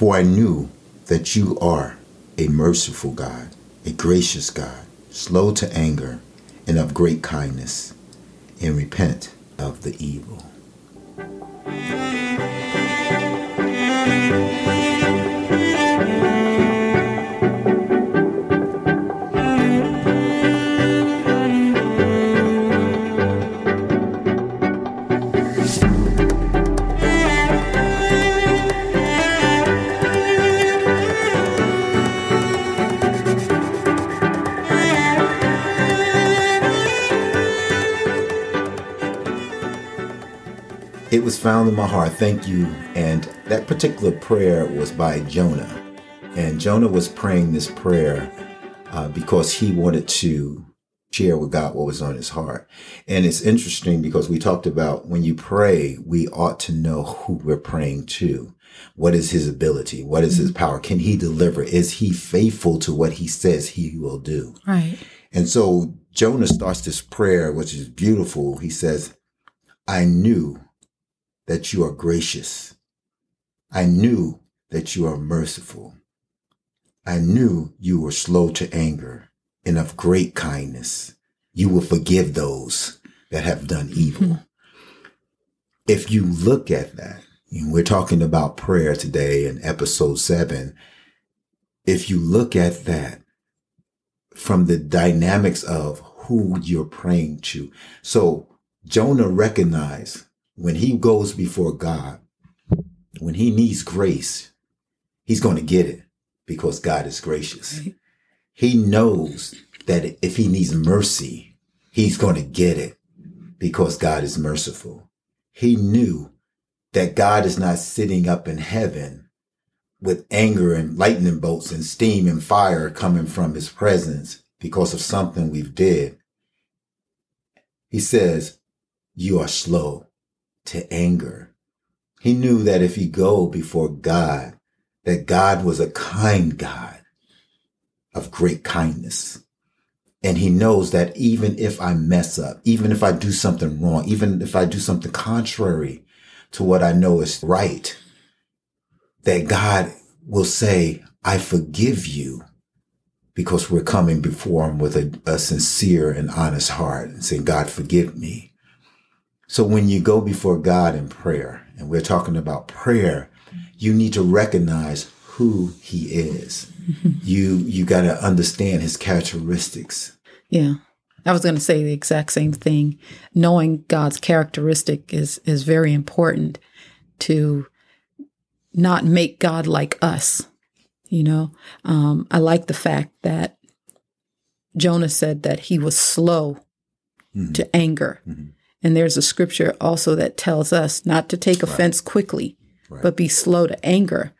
For I knew that you are a merciful God, a gracious God, slow to anger, and of great kindness, and repent of the evil. Found in my heart. Thank you. And that particular prayer was by Jonah. And Jonah was praying this prayer uh, because he wanted to share with God what was on his heart. And it's interesting because we talked about when you pray, we ought to know who we're praying to. What is his ability? What is his power? Can he deliver? Is he faithful to what he says he will do? Right. And so Jonah starts this prayer, which is beautiful. He says, I knew that you are gracious. I knew that you are merciful. I knew you were slow to anger and of great kindness. You will forgive those that have done evil. Mm-hmm. If you look at that, and we're talking about prayer today in episode seven. If you look at that from the dynamics of who you're praying to. So Jonah recognized when he goes before God, when he needs grace, he's going to get it because God is gracious. Right. He knows that if he needs mercy, he's going to get it because God is merciful. He knew that God is not sitting up in heaven with anger and lightning bolts and steam and fire coming from his presence because of something we've did. He says, you are slow to anger. He knew that if he go before God, that God was a kind God of great kindness. And he knows that even if I mess up, even if I do something wrong, even if I do something contrary to what I know is right, that God will say, I forgive you because we're coming before him with a, a sincere and honest heart and saying, God, forgive me. So when you go before God in prayer, and we're talking about prayer, you need to recognize who he is. you you got to understand his characteristics. Yeah. I was going to say the exact same thing. Knowing God's characteristic is is very important to not make God like us. You know, um, I like the fact that Jonah said that he was slow mm-hmm. to anger. Mm-hmm. And there's a scripture also that tells us not to take offense right. quickly, right. but be slow to anger.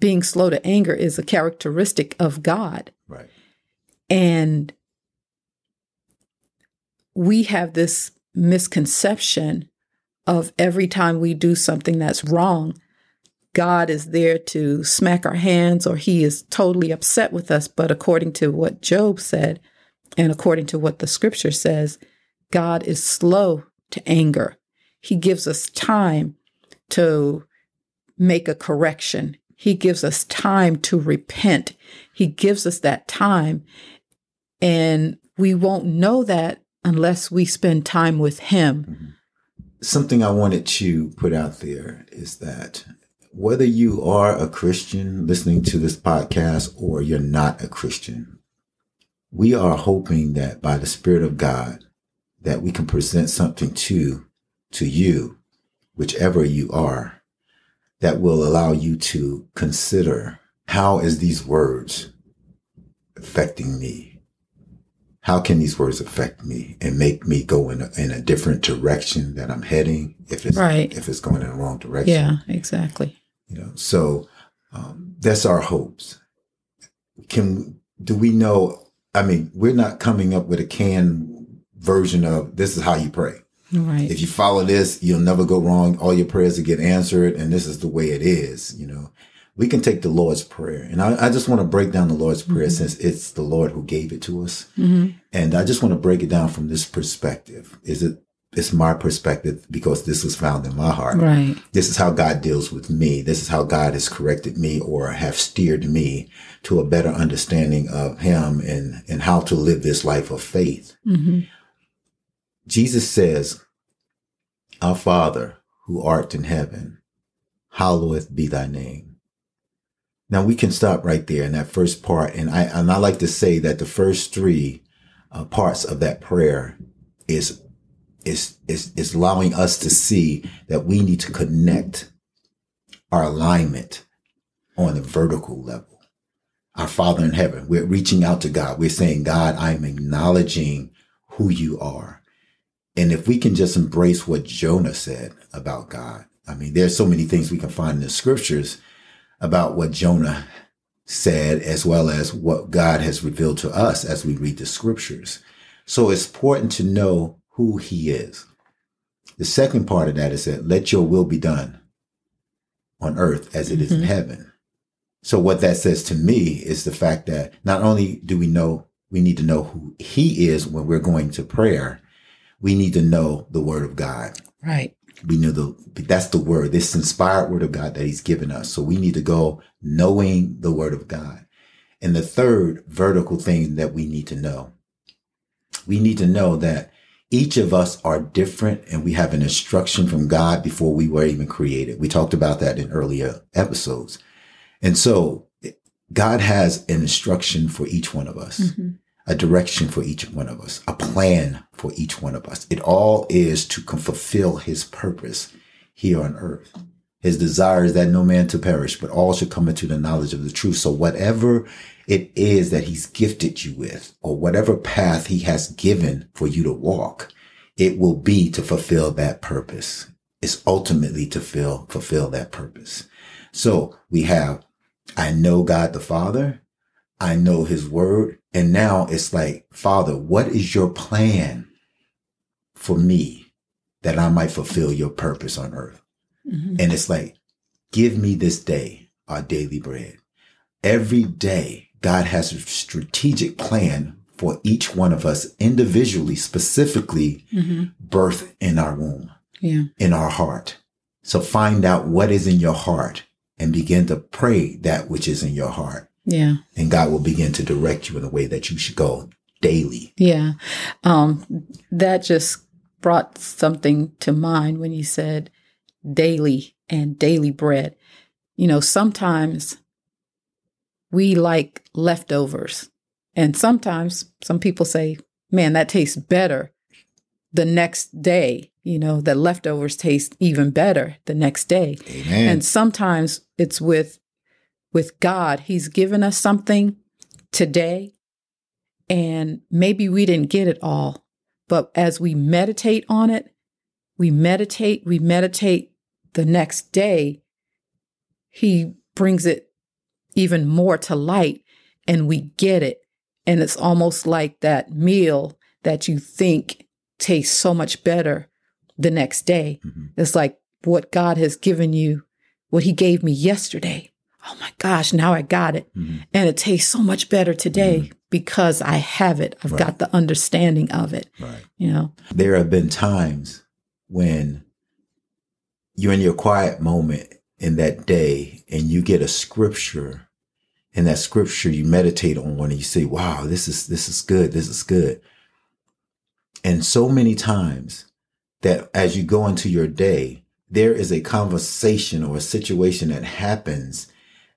Being slow to anger is a characteristic of God. Right. And we have this misconception of every time we do something that's wrong, God is there to smack our hands or he is totally upset with us. But according to what Job said, and according to what the scripture says, God is slow to anger. He gives us time to make a correction. He gives us time to repent. He gives us that time. And we won't know that unless we spend time with Him. Mm-hmm. Something I wanted to put out there is that whether you are a Christian listening to this podcast or you're not a Christian, we are hoping that by the Spirit of God, that we can present something to, to you, whichever you are, that will allow you to consider how is these words affecting me? How can these words affect me and make me go in a, in a different direction that I'm heading if it's right. if it's going in the wrong direction? Yeah, exactly. You know, so um, that's our hopes. Can do we know? I mean, we're not coming up with a can version of this is how you pray. Right. If you follow this, you'll never go wrong. All your prayers will get answered, and this is the way it is. You know, we can take the Lord's prayer, and I, I just want to break down the Lord's prayer mm-hmm. since it's the Lord who gave it to us, mm-hmm. and I just want to break it down from this perspective: is it it's my perspective because this was found in my heart. Right. This is how God deals with me. This is how God has corrected me or have steered me to a better understanding of him and, and how to live this life of faith. hmm Jesus says, Our Father who art in heaven, hallowed be thy name. Now we can stop right there in that first part. And I, and I like to say that the first three uh, parts of that prayer is, is, is, is allowing us to see that we need to connect our alignment on the vertical level. Our Father in heaven, we're reaching out to God. We're saying, God, I'm acknowledging who you are. And if we can just embrace what Jonah said about God, I mean, there's so many things we can find in the scriptures about what Jonah said, as well as what God has revealed to us as we read the scriptures. So it's important to know who he is. The second part of that is that let your will be done on earth as it is in Mhm. heaven. So what that says to me is the fact that not only do we know, we need to know who he is when we're going to prayer, we need to know the word of God. Right. We know the, that's the word, this inspired word of God that he's given us. So we need to go knowing the word of God. And the third vertical thing that we need to know, we need to know that each of us are different and we have an instruction from God before we were even created. We talked about that in earlier episodes. And so God has an instruction for each one of us hmm a direction for each one of us, a plan for each one of us. It all is to fulfill his purpose here on earth. His desire is that no man to perish, but all should come into the knowledge of the truth. So whatever it is that he's gifted you with, or whatever path he has given for you to walk, it will be to fulfill that purpose. It's ultimately to fill, fulfill that purpose. So we have, I know God the Father. I know his word. And now it's like, Father, what is your plan for me that I might fulfill your purpose on earth? hmm And it's like, give me this day our daily bread. Every day, God has a strategic plan for each one of us individually, specifically hmm birth in our womb, Yeah. in our heart. So find out what is in your heart and begin to pray that which is in your heart Yeah. and God will begin to direct you in the way that you should go daily. Yeah. Um, that just brought something to mind when you said daily and daily bread. You know, sometimes we like leftovers. And sometimes some people say, man, that tastes better the next day. You know, the leftovers taste even better the next day. Amen. And sometimes it's with with God. He's given us something today and maybe we didn't get it all. But as we meditate on it, we meditate, we meditate the next day, he brings it even more to light and we get it. And it's almost like that meal that you think tastes so much better the next day. Mhm. It's like what God has given you, what He gave me yesterday. Oh my gosh, now I got it. Mhm. And it tastes so much better today because I have it. I've Right. got the understanding of it, Right. you know? There have been times when you're in your quiet moment in that day and you get a scripture and that scripture you meditate on and you say, wow, this is, this is good. This is good. And so many times that as you go into your day, there is a conversation or a situation that happens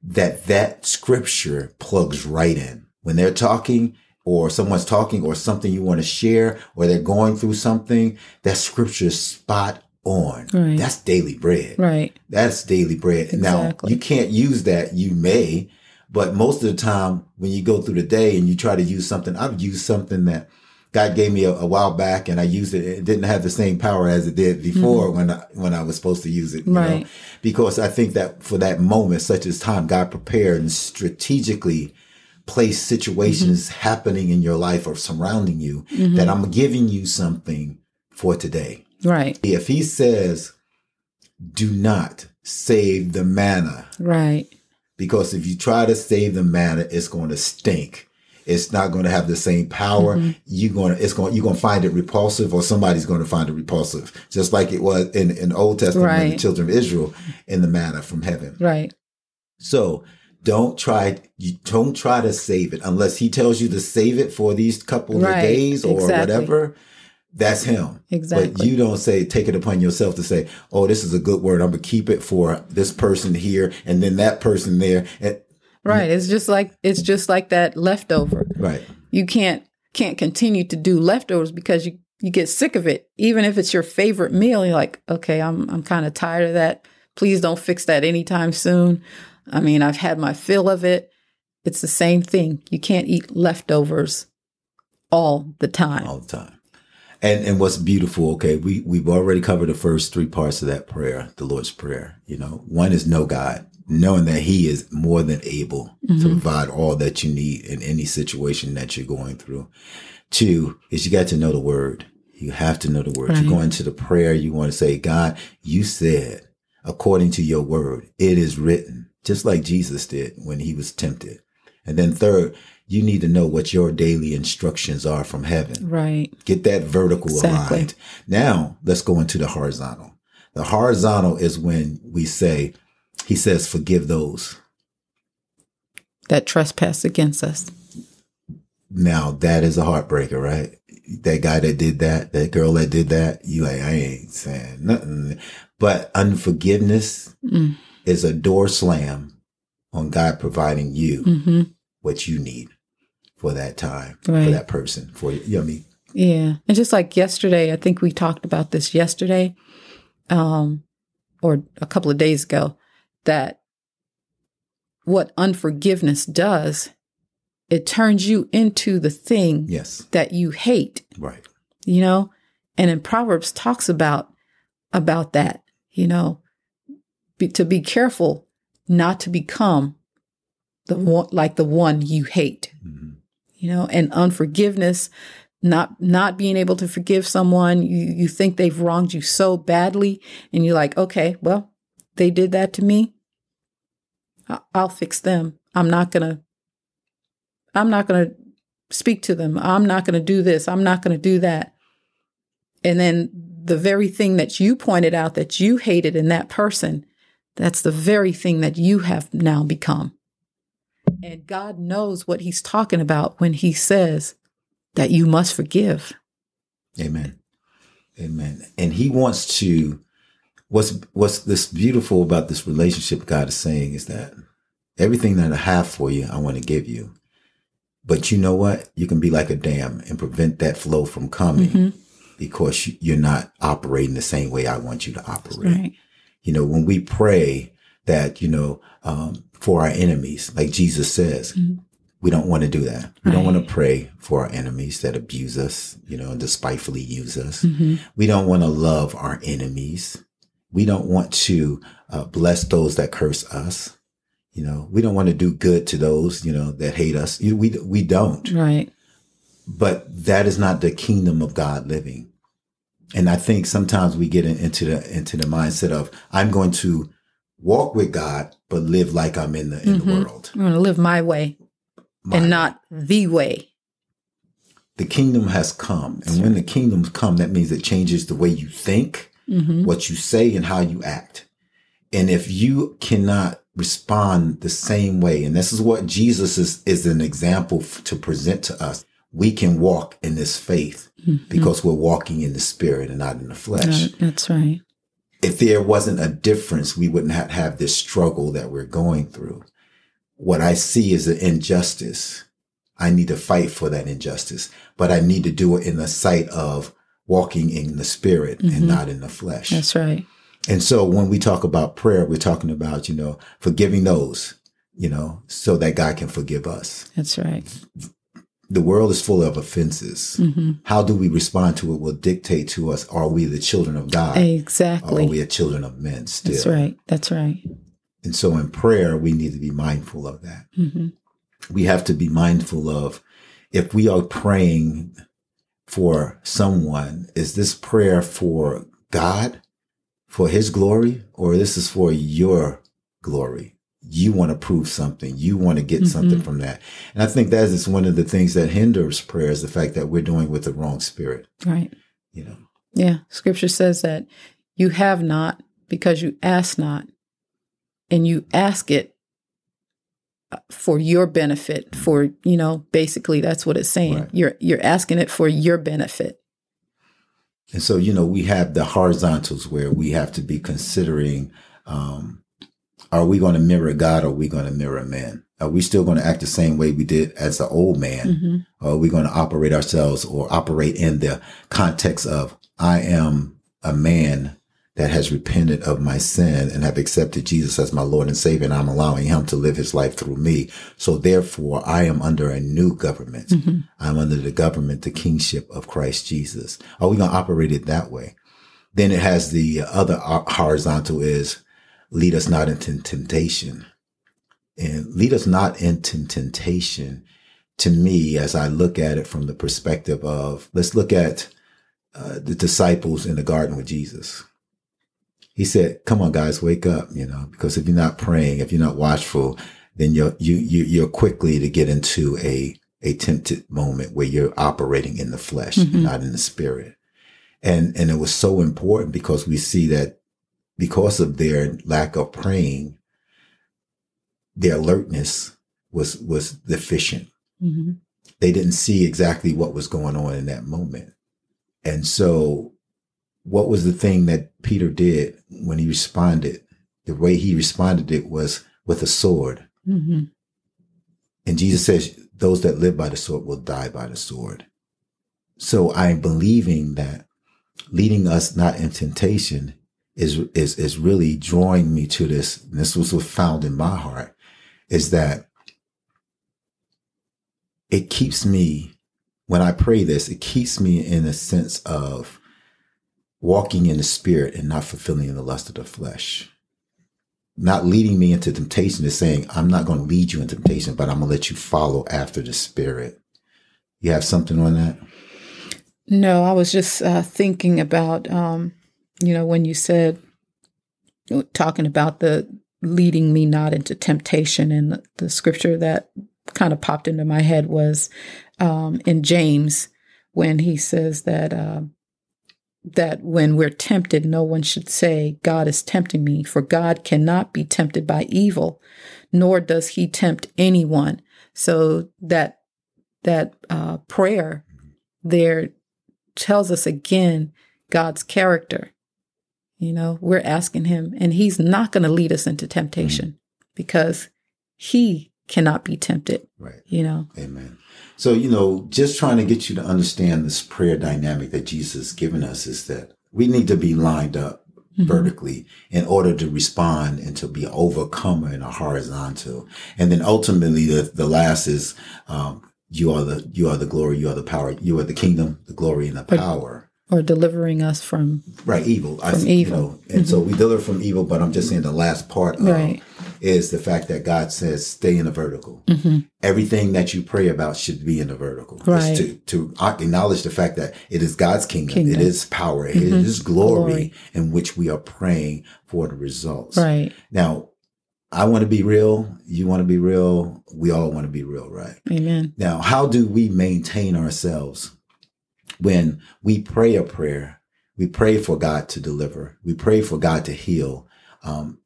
that that scripture plugs right in. When they're talking or someone's talking or something you want to share or they're going through something, that scripture is spot on. Right. That's daily bread. Right. That's daily bread. Now, you can't use that. You may, but most of the time when you go through the day and you try to use something, I've used something that God gave me a, a while back and I used it. It didn't have the same power as it did before when I, when I was supposed to use it. you know? Mm-hmm. Right. Because I think that for that moment, such as time, God prepared and strategically placed situations Mm-hmm. happening in your life or surrounding you that I'm giving you something for today. Right. If he says, do not save the manna, Right. because if you try to save the manna, it's going to stink. It's not going to have the same power. Mm-hmm. You're going to, it's going, you're going to find it repulsive or somebody's going to find it repulsive. Just like it was in, in the Old Testament, when the children of Israel in the manna from heaven. Right. So don't try you don't try to save it unless he tells you to save it for these couple of days or exactly. whatever. That's him. Exactly. But you don't say take it upon yourself to say, "Oh, this is a good word. I'm gonna keep it for this person here and then that person there." And, Right. It's just like it's just like that leftover. right. You can't can't continue to do leftovers because you you get sick of it. Even if it's your favorite meal, you're like, okay, I'm I'm kind of tired of that. Please don't fix that anytime soon. I mean, I've had my fill of it. It's the same thing. You can't eat leftovers all the time. all the time. And and what's beautiful, okay, we we've already covered the first three parts of that prayer, the Lord's prayer. You know, one is know God, knowing that He is more than able to mm-hmm. provide all that you need in any situation that you're going through. Two is you got to know the Word. You have to know the Word. Right. You go into the prayer, you want to say, God, you said, according to your Word, it is written, just like Jesus did when He was tempted. And then third, you need to know what your daily instructions are from heaven. Right. Get that vertical Exactly. aligned. Now let's go into the horizontal. The horizontal is when we say, he says, forgive those. That trespass against us. Now that is a heartbreaker, right? That guy that did that, that girl that did that, you like, I ain't saying nothing. But unforgiveness Mm. is a door slam on God providing you hmm what you need for that time, for that person, for you know what I mean? Yeah. And just like yesterday, I think we talked about this yesterday, um, or a couple of days ago, that what unforgiveness does, it turns you into the thing Yes. that you hate, Right. you know? And in Proverbs talks about about that, you know, be, to be careful not to become the one like the one you hate Mhm. you know and unforgiveness not not being able to forgive someone you you think they've wronged you so badly and you're like okay well they did that to me i'll fix them i'm not gonna i'm not gonna speak to them i'm not gonna do this i'm not gonna do that and then the very thing that you pointed out that you hated in that person that's the very thing that you have now become and God knows what he's talking about when he says that you must forgive. Amen. Amen. And he wants to what's what's this beautiful about this relationship God is saying is that everything that I have for you, I want to give you. But you know what? You can be like a dam and prevent that flow from coming Mhm. because you- you're not operating the same way I want you to operate. Right. You know, when we pray that, you know, um, for our enemies, like Jesus says, Mhm. we don't want to do that. We don't want to pray for our enemies that abuse us, you know, and despitefully use us. Mhm. We don't want to love our enemies. We don't want to uh, bless those that curse us. You know, we don't want to do good to those, you know, that hate us. You- We, we don't. Right. But that is not the kingdom of God living. And I think sometimes we get in, into the into the mindset of I'm going to walk with God, but live like I'm in the in the Mhm. world. I'm going to live my way My and way. not the way. the kingdom has come, and when the kingdom's come, that means it changes the way you think, hmm what you say, and how you act. And if you cannot respond the same way, and this is what Jesus is is an example f- to present to us, we can walk in this faith because we're walking in the spirit and not in the flesh. That's right. if there wasn't a difference, we wouldn't have, have this struggle that we're going through. What I see is an injustice. I need to fight for that injustice, but I need to do it in the sight of walking in the spirit Mhm. and not in the flesh. That's right. And so when we talk about prayer, we're talking about, you know, forgiving those, you know, so that God can forgive us. That's right. The world is full of offenses. hmm How do we respond to it will dictate to us, are we the children of God? Exactly. are we a children of men still? That's right. That's right. And so in prayer, we need to be mindful of that. hmm We have to be mindful of if we are praying for someone, is this prayer for God, for his glory, or this is for your glory? you want to prove something. You want to get mm-hmm. something from that. And I think that is one of the things that hinders prayer is the fact that we're doing with the wrong spirit. Right. You know. Yeah. Scripture says that you have not because you ask not and you ask it for your benefit for you know basically that's what it's saying right. you're you're asking it for your benefit and so you know we have the horizontals where we have to be considering um, are we going to mirror God or are we going to mirror man? Are we still going to act the same way we did as the old man? Mm-hmm. Or are we going to operate ourselves or operate in the context of I am a man that has repented of my sin and have accepted Jesus as my Lord and Savior, and I'm allowing him to live his life through me. So therefore, I am under a new government. Mm-hmm. I'm under the government, the kingship of Christ Jesus. Are we going to operate it that way? Then it has the other horizontal is lead us not into temptation. And lead us not into temptation to me, as I look at it from the perspective of, let's look at uh, the disciples in the garden with Jesus. He said, come on, guys, wake up, you know, because if you're not praying, if you're not watchful, then you're, you, you, you're quickly to get into a, a tempted moment where you're operating in the flesh, mm-hmm. not in the spirit. And, and it was so important because we see that because of their lack of praying, their alertness was was deficient. Mm-hmm. They didn't see exactly what was going on in that moment. And so what was the thing that Peter did when he responded? The way he responded it was with a sword. Mm-hmm. And Jesus says, those that live by the sword will die by the sword. So I'm believing that leading us not in temptation is is is really drawing me to this. this was what found in my heart, is that it keeps me when I pray this. It keeps me in a sense of walking in the spirit and not fulfilling the lust of the flesh. Not leading me into temptation is saying, I'm not going to lead you into temptation, but I'm going to let you follow after the spirit. You have something on that? No, I was just uh, thinking about um, you know, when you said, talking about the leading me not into temptation, and the, the scripture that kind of popped into my head was um, in James when he says that. Uh, that when we're tempted, no one should say, God is tempting me, for God cannot be tempted by evil, nor does he tempt anyone. So that that uh, prayer there tells us again God's character. You know, we're asking him, and he's not going to lead us into temptation mm because he cannot be tempted. Right. You know, amen. So, you know, just trying to get you to understand this prayer dynamic that Jesus has given us is that we need to be lined up mm-hmm. vertically in order to respond and to be overcomer in a horizontal. And then ultimately the, the last is, um, you are the, you are the glory, you are the power, you are the kingdom, the glory and the power or delivering us from right evil from I, evil you know, and mm-hmm. so we deliver from evil but i'm just saying the last part of right. Is the fact that god says stay in the vertical mm-hmm. everything that you pray about should be in the vertical right. to, to acknowledge the fact that it is god's kingdom, kingdom. it is power mm-hmm. it is glory, glory in which we are praying for the results right now I want to be real. You want to be real. We all want to be real, right? Amen. Now, how do we maintain ourselves when we pray a prayer, we pray for God to deliver. We pray for God to heal. Um,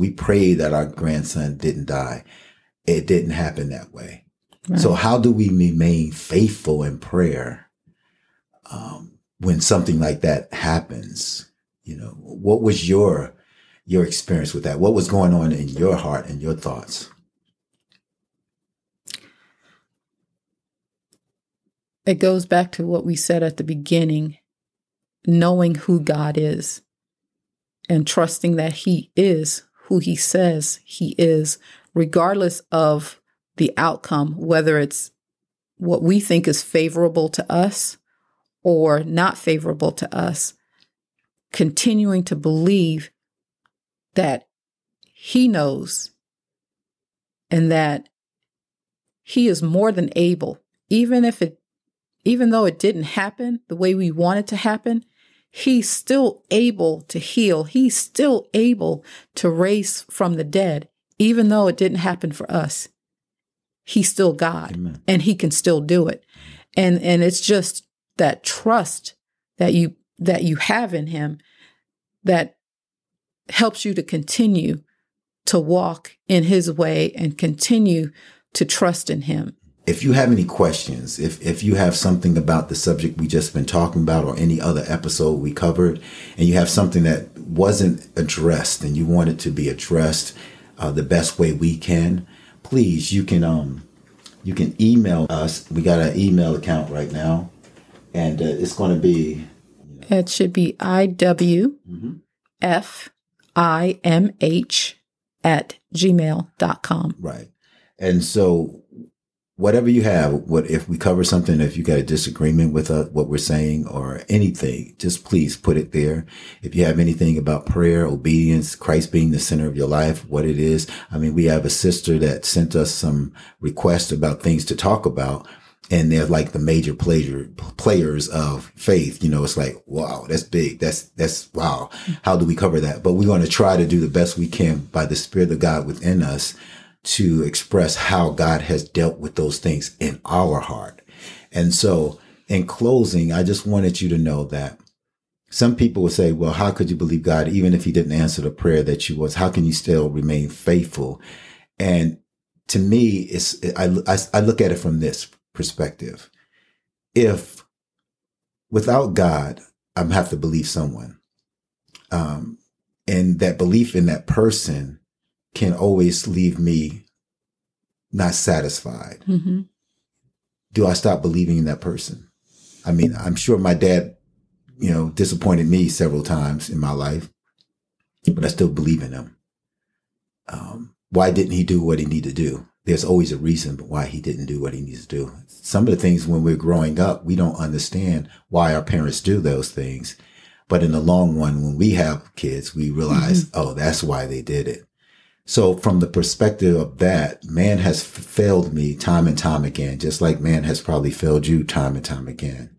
we pray that our grandson didn't die. It didn't happen that way. Right. So how do we remain faithful in prayer um, when something like that happens? You know, what was your your experience with that? What was going on in your heart and your thoughts? it goes back to what we said at the beginning knowing who God is and trusting that He is who He says He is, regardless of the outcome, whether it's what we think is favorable to us or not favorable to us, continuing to believe that He knows and that He is more than able, even if it even though it didn't happen the way we want it to happen, he's still able to heal. He's still able to raise from the dead even though it didn't happen for us, he's still God Amen. and he can still do it. And and it's just that trust that you that you have in him that helps you to continue to walk in his way and continue to trust in him. If you have any questions, if, if you have something about the subject we just been talking about or any other episode we covered, and you have something that wasn't addressed and you want it to be addressed uh, the best way we can, please, you can, um, you can email us. We got an email account right now and uh, it's going to be, It should be IWFIMH at gmail.com. right. And so whatever you have, what if we cover something, if you got a disagreement with uh, what we're saying or anything, just please put it there. If you have anything about prayer, obedience, Christ being the center of your life, what it is. I mean, we have a sister that sent us some requests about things to talk about. And they're like the major player, players of faith. You know, it's like, wow, that's big. That's, that's wow. How do we cover that? But we're going to try to do the best we can by the spirit of God within us to express how God has dealt with those things in our heart. And so in closing, I just wanted you to know that some people will say, well, how could you believe God even if he didn't answer the prayer that you was? How can you still remain faithful? And to me, it's, I, I, I look at it from this perspective. If without God, I'm have to believe someone. Um, and that belief in that person can always leave me not satisfied. hmm Do I stop believing in that person? I mean, I'm sure my dad, you know, disappointed me several times in my life, but I still believe in him. Um, why didn't he do what he needed to do? There's always a reason why he didn't do what he needs to do. Some of the things when we're growing up, we don't understand why our parents do those things. But in the long run, when we have kids, we realize, oh, that's why they did it. So from the perspective of that, man has failed me time and time again, just like man has probably failed you time and time again.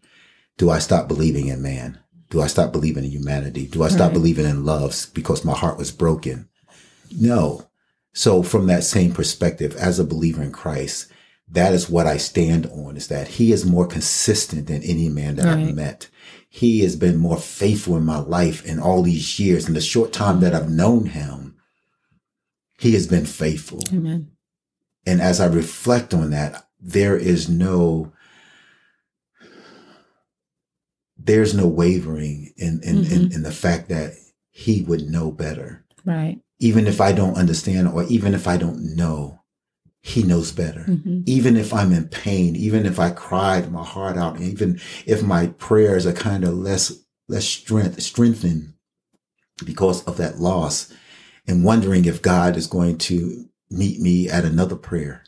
Do I stop believing in man? Do I stop believing in humanity? Do I stop Right. believing in love because my heart was broken? No. So from that same perspective, as a believer in Christ, that is what I stand on is that he is more consistent than any man that I've met. He has been more faithful in my life in all these years. In the short time that I've known him, he has been faithful. Amen. And as I reflect on that, there is no there's no wavering in in, in, in the fact that he would know better. Right. Even if I don't understand or even if I don't know, he knows better. hmm Even if I'm in pain, even if I cried my heart out, even if my prayers are kind of less less strength strengthened because of that loss, and wondering if God is going to meet me at another prayer.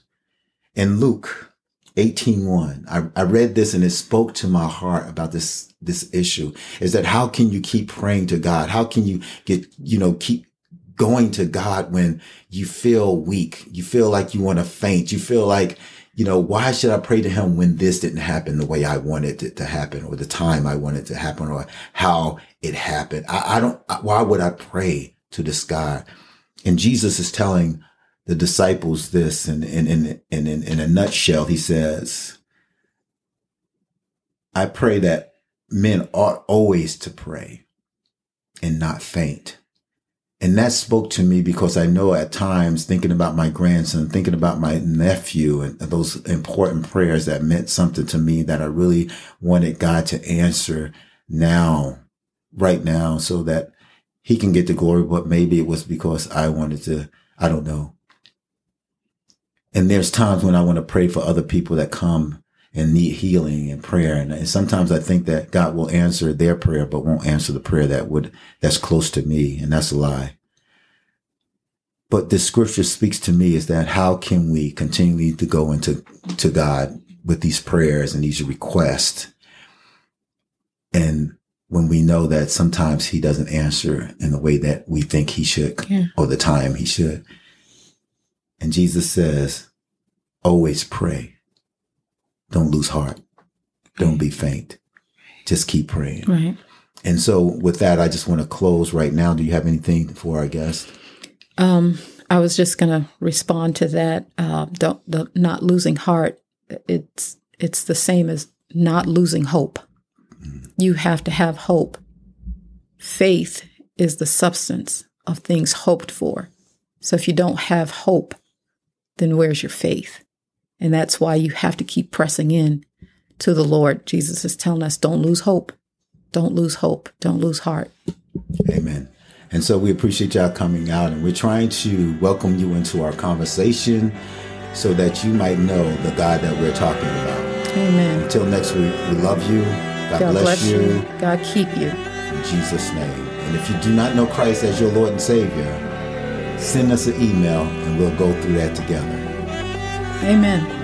In Luke 18:1, I, I read this and it spoke to my heart about this this issue. Is that how can you keep praying to God? How can you get, you know, keep going to God when you feel weak? You feel like you want to faint. You feel like, you know, why should I pray to him when this didn't happen the way I wanted it to happen or the time I wanted it to happen or how it happened? I, I don't, why would I pray to this God? And Jesus is telling the disciples this and in, in, in, in a nutshell, he says, I pray that men ought always to pray and not faint. And that spoke to me because I know at times thinking about my grandson, thinking about my nephew and those important prayers that meant something to me that I really wanted God to answer now, right now, so that he can get the glory. But maybe it was because I wanted to, I don't know. And there's times when I want to pray for other people that come and need healing and prayer. And, and sometimes I think that God will answer their prayer, but won't answer the prayer that would, that's close to me. And that's a lie. But this scripture speaks to me is that how can we continually to go into to God with these prayers and these requests? And when we know that sometimes he doesn't answer in the way that we think he should Yeah. or the time he should. And Jesus says, always pray. Don't lose heart. Don't be faint. Just keep praying. Right. And so with that, I just want to close right now. Do you have anything for our guest? Um, I was just going to respond to that. Uh, don't, the not losing heart. It's it's the same as not losing hope. You have to have hope. Faith is the substance of things hoped for. So if you don't have hope, then where's your faith? And that's why you have to keep pressing in to the Lord. Jesus is telling us, don't lose hope. Don't lose hope. Don't lose heart. Amen. And so we appreciate y'all coming out and we're trying to welcome you into our conversation so that you might know the God that we're talking about. Amen. Until next week, we love you. God, God bless, bless you. you. God keep you. In Jesus' name. And if you do not know Christ as your Lord and Savior, send us an email and we'll go through that together. Amen.